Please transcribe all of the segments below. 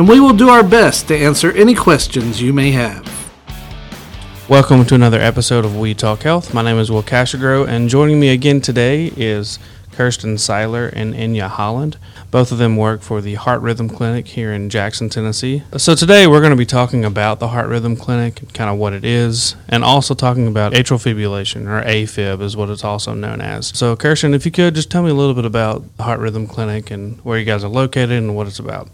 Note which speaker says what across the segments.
Speaker 1: and we will do our best to answer any questions you may have.
Speaker 2: Welcome to another episode of We Talk Health. My name is Will Cashagro, and joining me again today is Kirsten Seiler and Enya Holland. Both of them work for the Heart Rhythm Clinic here in Jackson, Tennessee. So today we're going to be talking about the Heart Rhythm Clinic, kind of what it is, and also talking about atrial fibrillation, or AFib is what it's also known as. So Kirsten, if you could just tell me a little bit about the Heart Rhythm Clinic and where you guys are located and what it's about.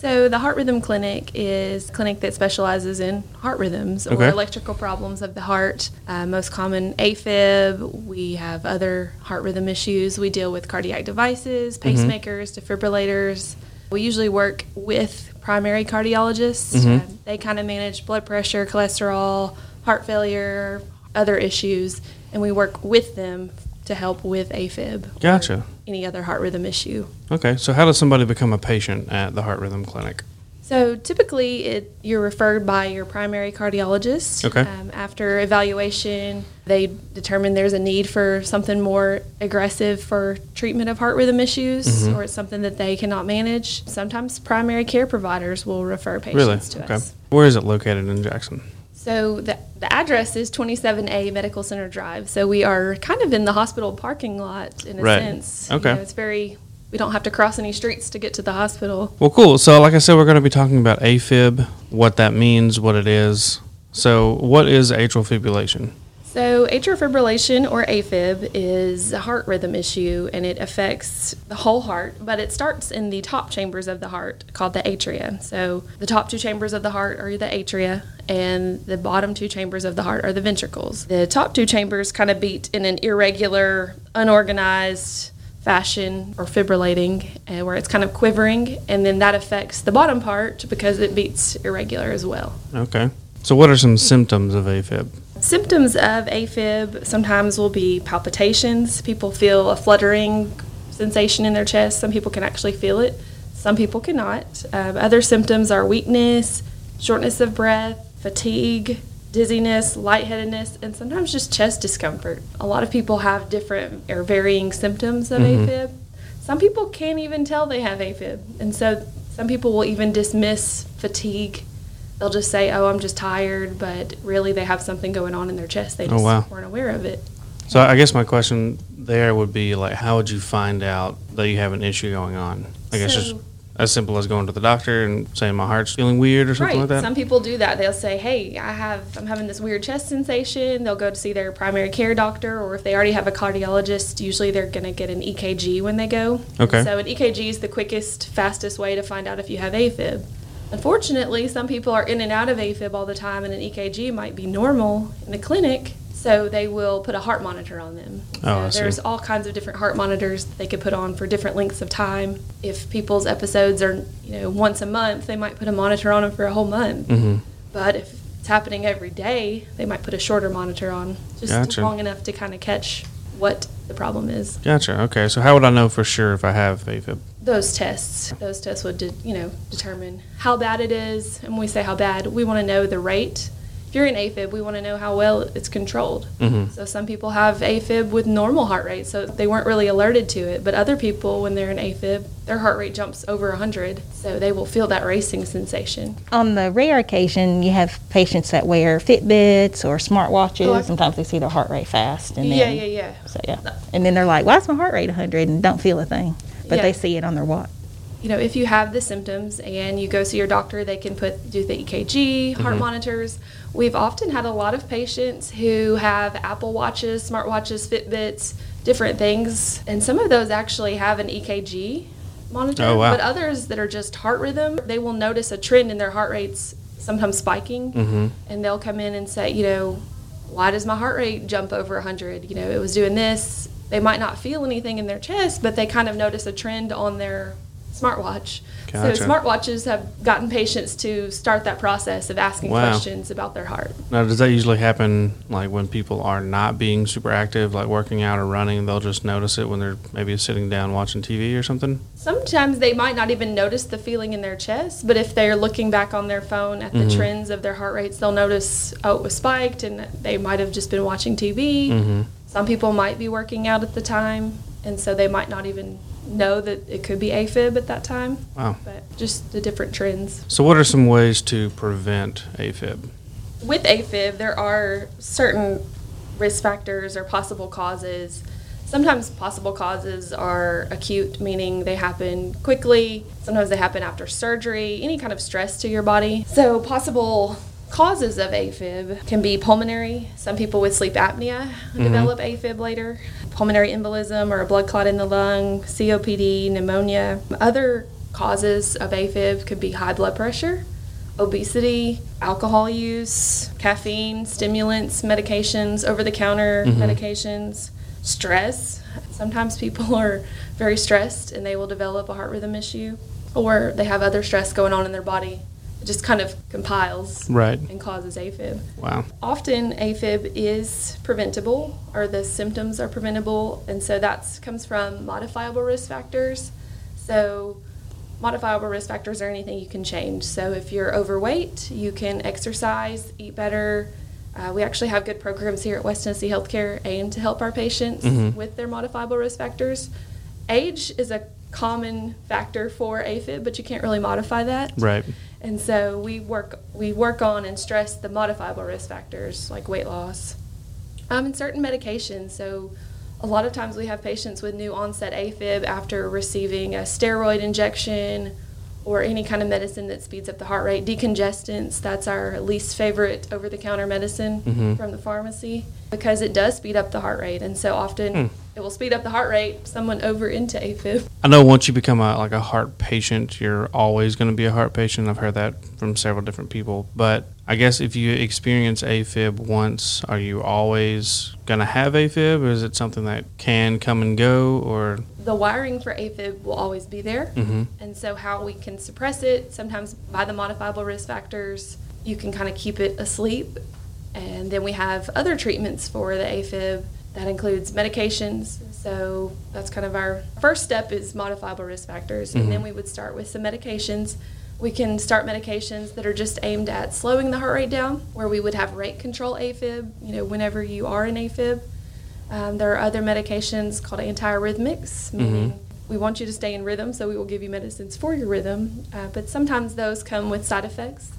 Speaker 3: So the Heart Rhythm Clinic is a clinic that specializes in heart rhythms or
Speaker 2: Okay.
Speaker 3: electrical problems of the heart. Uh, most common AFib. We have other heart rhythm issues. We deal with cardiac devices, pacemakers, defibrillators. We usually work with primary cardiologists.
Speaker 2: Mhm.
Speaker 3: Uh, they kind of manage blood pressure, cholesterol, heart failure, other issues, and we work with them to help with AFib.
Speaker 2: Gotcha.
Speaker 3: Any other heart rhythm issue.
Speaker 2: Okay, so how does somebody become a patient at the Heart Rhythm Clinic?
Speaker 3: So typically, it, you're referred by your primary cardiologist.
Speaker 2: Okay.
Speaker 3: Um, after evaluation, they determine there's a need for something more aggressive for treatment of heart rhythm issues,
Speaker 2: Mhm.
Speaker 3: or it's something that they cannot manage. Sometimes primary care providers will refer patients
Speaker 2: Really?
Speaker 3: to
Speaker 2: Okay.
Speaker 3: us.
Speaker 2: Where is it located in Jackson?
Speaker 3: So the, the address is 27A Medical Center Drive. So we are kind of in the hospital parking lot in a
Speaker 2: Right.
Speaker 3: sense.
Speaker 2: Okay.
Speaker 3: You know, it's very, we don't have to cross any streets to get to the hospital.
Speaker 2: Well, cool. So, like I said, we're going to be talking about AFib, what that means, what it is. So, what is atrial fibrillation?
Speaker 3: So, atrial fibrillation or AFib is a heart rhythm issue and it affects the whole heart, but it starts in the top chambers of the heart called the atria. So, the top two chambers of the heart are the atria, and the bottom two chambers of the heart are the ventricles. The top two chambers kind of beat in an irregular, unorganized fashion or fibrillating, uh, where it's kind of quivering, and then that affects the bottom part because it beats irregular as well.
Speaker 2: Okay. So, what are some symptoms of AFib?
Speaker 3: Symptoms of AFib sometimes will be palpitations. People feel a fluttering sensation in their chest. Some people can actually feel it, some people cannot. Um, other symptoms are weakness, shortness of breath, fatigue, dizziness, lightheadedness, and sometimes just chest discomfort. A lot of people have different or varying symptoms of
Speaker 2: Mhm.
Speaker 3: AFib. Some people can't even tell they have AFib, and so some people will even dismiss fatigue they'll just say, "Oh, I'm just tired," but really they have something going on in their chest. They
Speaker 2: Oh,
Speaker 3: just
Speaker 2: wow.
Speaker 3: weren't aware of it.
Speaker 2: So, I guess my question there would be like, how would you find out that you have an issue going on? I guess just as simple as going to the doctor and saying my heart's feeling weird or something
Speaker 3: right.
Speaker 2: like that.
Speaker 3: Some people do that. They'll say, "Hey, I have I'm having this weird chest sensation." They'll go to see their primary care doctor, or if they already have a cardiologist, usually they're going to get an EKG when they go.
Speaker 2: Okay.
Speaker 3: So an EKG is the quickest, fastest way to find out if you have AFib. Unfortunately, some people are in and out of AFib all the time, and an EKG might be normal in the clinic. So they will put a heart monitor on them.
Speaker 2: Oh,
Speaker 3: So there's all kinds of different heart monitors they could put on for different lengths of time. If people's episodes are, you know, once a month, they might put a monitor on them for a whole month.
Speaker 2: Mm-hmm.
Speaker 3: But if it's happening every day, they might put a shorter monitor on, just
Speaker 2: Gotcha.
Speaker 3: long enough to kind of catch what the problem is.
Speaker 2: Gotcha. Okay. So, how would I know for sure if I have AFib?
Speaker 3: Those tests, those tests would, de- you know, determine how bad it is. And when we say how bad, we want to know the rate. If you're in AFib, we want to know how well it's controlled.
Speaker 2: hmm
Speaker 3: So some people have AFib with normal heart rate, so they weren't really alerted to it. But other people, when they're in AFib, their heart rate jumps over 100, so they will feel that racing sensation.
Speaker 4: On the rare occasion, you have patients that wear Fitbits or smartwatches.
Speaker 3: Oh,
Speaker 4: Sometimes they see their heart rate fast, and then
Speaker 3: yeah, yeah, yeah.
Speaker 4: So yeah, and then they're like, "Why is my heart rate 100?" and don't feel a thing, but
Speaker 3: Yeah.
Speaker 4: they see it on their watch.
Speaker 3: you know, if you have the symptoms and you go see your doctor, they can put do the EKG, heart
Speaker 2: Mhm.
Speaker 3: monitors. We've often had a lot of patients who have Apple Watches, smartwatches, Fitbits, different things, and some of those actually have an EKG monitor.
Speaker 2: Oh, wow.
Speaker 3: But others that are just heart rhythm, they will notice a trend in their heart rates, sometimes spiking,
Speaker 2: hmm
Speaker 3: and they'll come in and say, you know, why does my heart rate jump over 100? You know, it was doing this. They might not feel anything in their chest, but they kind of notice a trend on their smartwatch.
Speaker 2: Gotcha.
Speaker 3: So smartwatches have gotten patients to start that process of asking
Speaker 2: Wow.
Speaker 3: questions about their heart.
Speaker 2: Now, does that usually happen like when people are not being super active, like working out or running? They'll just notice it when they're maybe sitting down watching TV or something?
Speaker 3: Sometimes they might not even notice the feeling in their chest, but if they're looking back on their phone at the
Speaker 2: Mhm.
Speaker 3: trends of their heart rates, they'll notice, oh, it was spiked, and they might have just been watching TV.
Speaker 2: Mm-hmm.
Speaker 3: Some people might be working out at the time, and so they might not even know that it could be AFib at that time,
Speaker 2: Wow.
Speaker 3: but just the different trends.
Speaker 2: So, what are some ways to prevent AFib?
Speaker 3: With AFib, there are certain risk factors or possible causes. Sometimes possible causes are acute, meaning they happen quickly. Sometimes they happen after surgery, any kind of stress to your body. So, possible causes of AFib can be pulmonary. Some people with sleep apnea mm-hmm. develop AFib later. Pulmonary embolism or a blood clot in the lung, COPD, pneumonia. Other causes of AFib could be high blood pressure, obesity, alcohol use, caffeine, stimulants, medications, over the counter mm-hmm. medications, stress. Sometimes people are very stressed and they will develop a heart rhythm issue, or they have other stress going on in their body. It just kind of compiles
Speaker 2: Right.
Speaker 3: and causes AFib.
Speaker 2: Wow.
Speaker 3: Often AFib is preventable or the symptoms are preventable and so that comes from modifiable risk factors. So modifiable risk factors are anything you can change. So if you're overweight, you can exercise, eat better. Uh, we actually have good programs here at West Tennessee Healthcare aimed to help our patients
Speaker 2: Mhm.
Speaker 3: with their modifiable risk factors. Age is a common factor for AFib, but you can't really modify that.
Speaker 2: Right.
Speaker 3: And so we work we work on and stress the modifiable risk factors like weight loss, um, and certain medications. So a lot of times we have patients with new onset AFib after receiving a steroid injection or any kind of medicine that speeds up the heart rate. Decongestants, that's our least favorite over the counter medicine
Speaker 2: Mhm.
Speaker 3: from the pharmacy because it does speed up the heart rate. And so often
Speaker 2: Hmm.
Speaker 3: It will speed up the heart rate, someone over into AFib.
Speaker 2: I know once you become a like a heart patient, you're always going to be a heart patient. I've heard that from several different people. But I guess if you experience AFib once, are you always going to have AFib, or is it something that can come and go? Or
Speaker 3: The wiring for AFib will always be there.
Speaker 2: Mhm.
Speaker 3: And so, how we can suppress it, sometimes by the modifiable risk factors, you can kind of keep it asleep. And then we have other treatments for the AFib that includes medications. So, that's kind of our first step is modifiable risk factors. And then
Speaker 2: Mhm.
Speaker 3: we would start with some medications. We can start medications that are just aimed at slowing the heart rate down, where we would have rate control AFib, you know, whenever you are in AFib. Um, there are other medications called antiarrhythmics, meaning we want you to stay in rhythm, so we will give you medicines for your rhythm. Uh, but sometimes those come with side effects.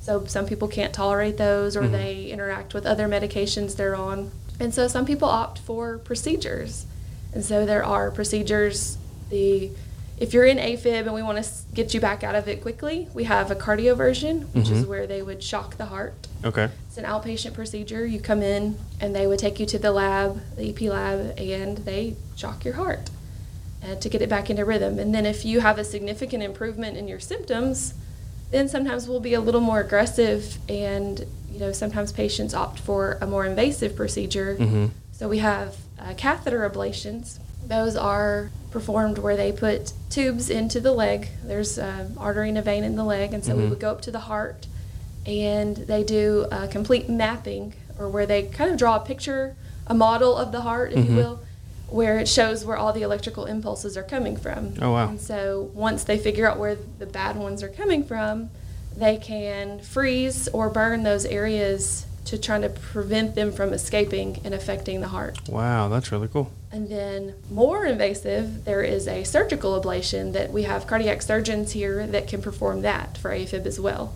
Speaker 3: So some people can't tolerate those or
Speaker 2: Mhm.
Speaker 3: they interact with other medications they're on. And so some people opt for procedures. And so there are procedures the if you're in AFib and we want to get you back out of it quickly, we have a cardioversion, which is
Speaker 2: Mhm.
Speaker 3: where they would shock the heart.
Speaker 2: okay,
Speaker 3: It's an outpatient procedure. You come in and they would take you to the lab, the EP lab, and they shock your heart uh, to get it back into rhythm. And then if you have a significant improvement in your symptoms, then sometimes we'll be a little more aggressive and you know sometimes patients opt for a more invasive procedure.
Speaker 2: Mhm.
Speaker 3: So we have uh, catheter ablations. Those are performed where they put tubes into the leg. There's an artery and a vein in the leg, and so we
Speaker 2: Mhm.
Speaker 3: would go up to the heart and they do a complete mapping or where they kind of draw a picture, a model of the heart, if
Speaker 2: Mhm.
Speaker 3: you will, where it shows where all the electrical impulses are coming from.
Speaker 2: Oh, wow.
Speaker 3: And so once they figure out where the bad ones are coming from, they can freeze or burn those areas to try to prevent them from escaping and affecting the heart.
Speaker 2: wow, that's really cool.
Speaker 3: And then more invasive, there is a surgical ablation that we have cardiac surgeons here that can perform that for AFib as well.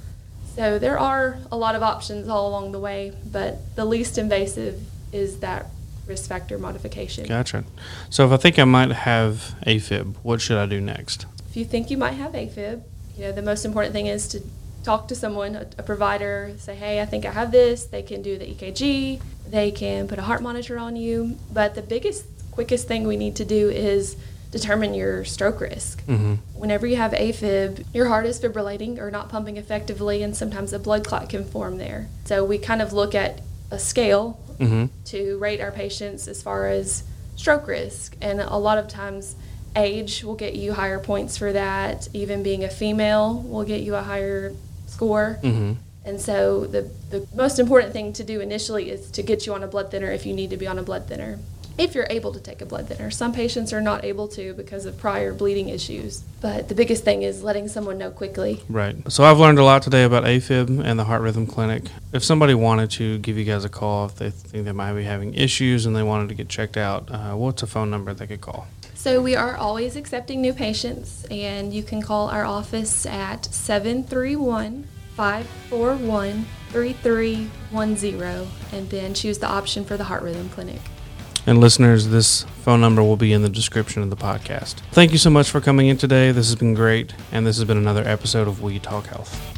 Speaker 3: So there are a lot of options all along the way, but the least invasive is that risk factor modification.
Speaker 2: Gotcha. So if I think I might have AFib, what should I do next?
Speaker 3: If you think you might have AFib, you know, the most important thing is to talk to someone, a, a provider, say, hey, I think I have this. They can do the EKG, they can put a heart monitor on you. But the biggest, quickest thing we need to do is determine your stroke risk.
Speaker 2: Mm-hmm.
Speaker 3: Whenever you have AFib, your heart is fibrillating or not pumping effectively, and sometimes a blood clot can form there. So we kind of look at a scale
Speaker 2: Mm-hmm.
Speaker 3: to rate our patients as far as stroke risk. And a lot of times, age will get you higher points for that. Even being a female will get you a higher score.
Speaker 2: Mm-hmm.
Speaker 3: And so the, the most important thing to do initially is to get you on a blood thinner if you need to be on a blood thinner. If you're able to take a blood thinner. Some patients are not able to because of prior bleeding issues. But the biggest thing is letting someone know quickly.
Speaker 2: Right. So I've learned a lot today about AFib and the Heart Rhythm Clinic. If somebody wanted to give you guys a call, if they think they might be having issues and they wanted to get checked out, uh, what's a phone number they could call?
Speaker 3: So we are always accepting new patients, and you can call our office at 731 541 3310 and then choose the option for the Heart Rhythm Clinic.
Speaker 2: And listeners, this phone number will be in the description of the podcast. Thank you so much for coming in today. This has been great, and this has been another episode of We Talk Health.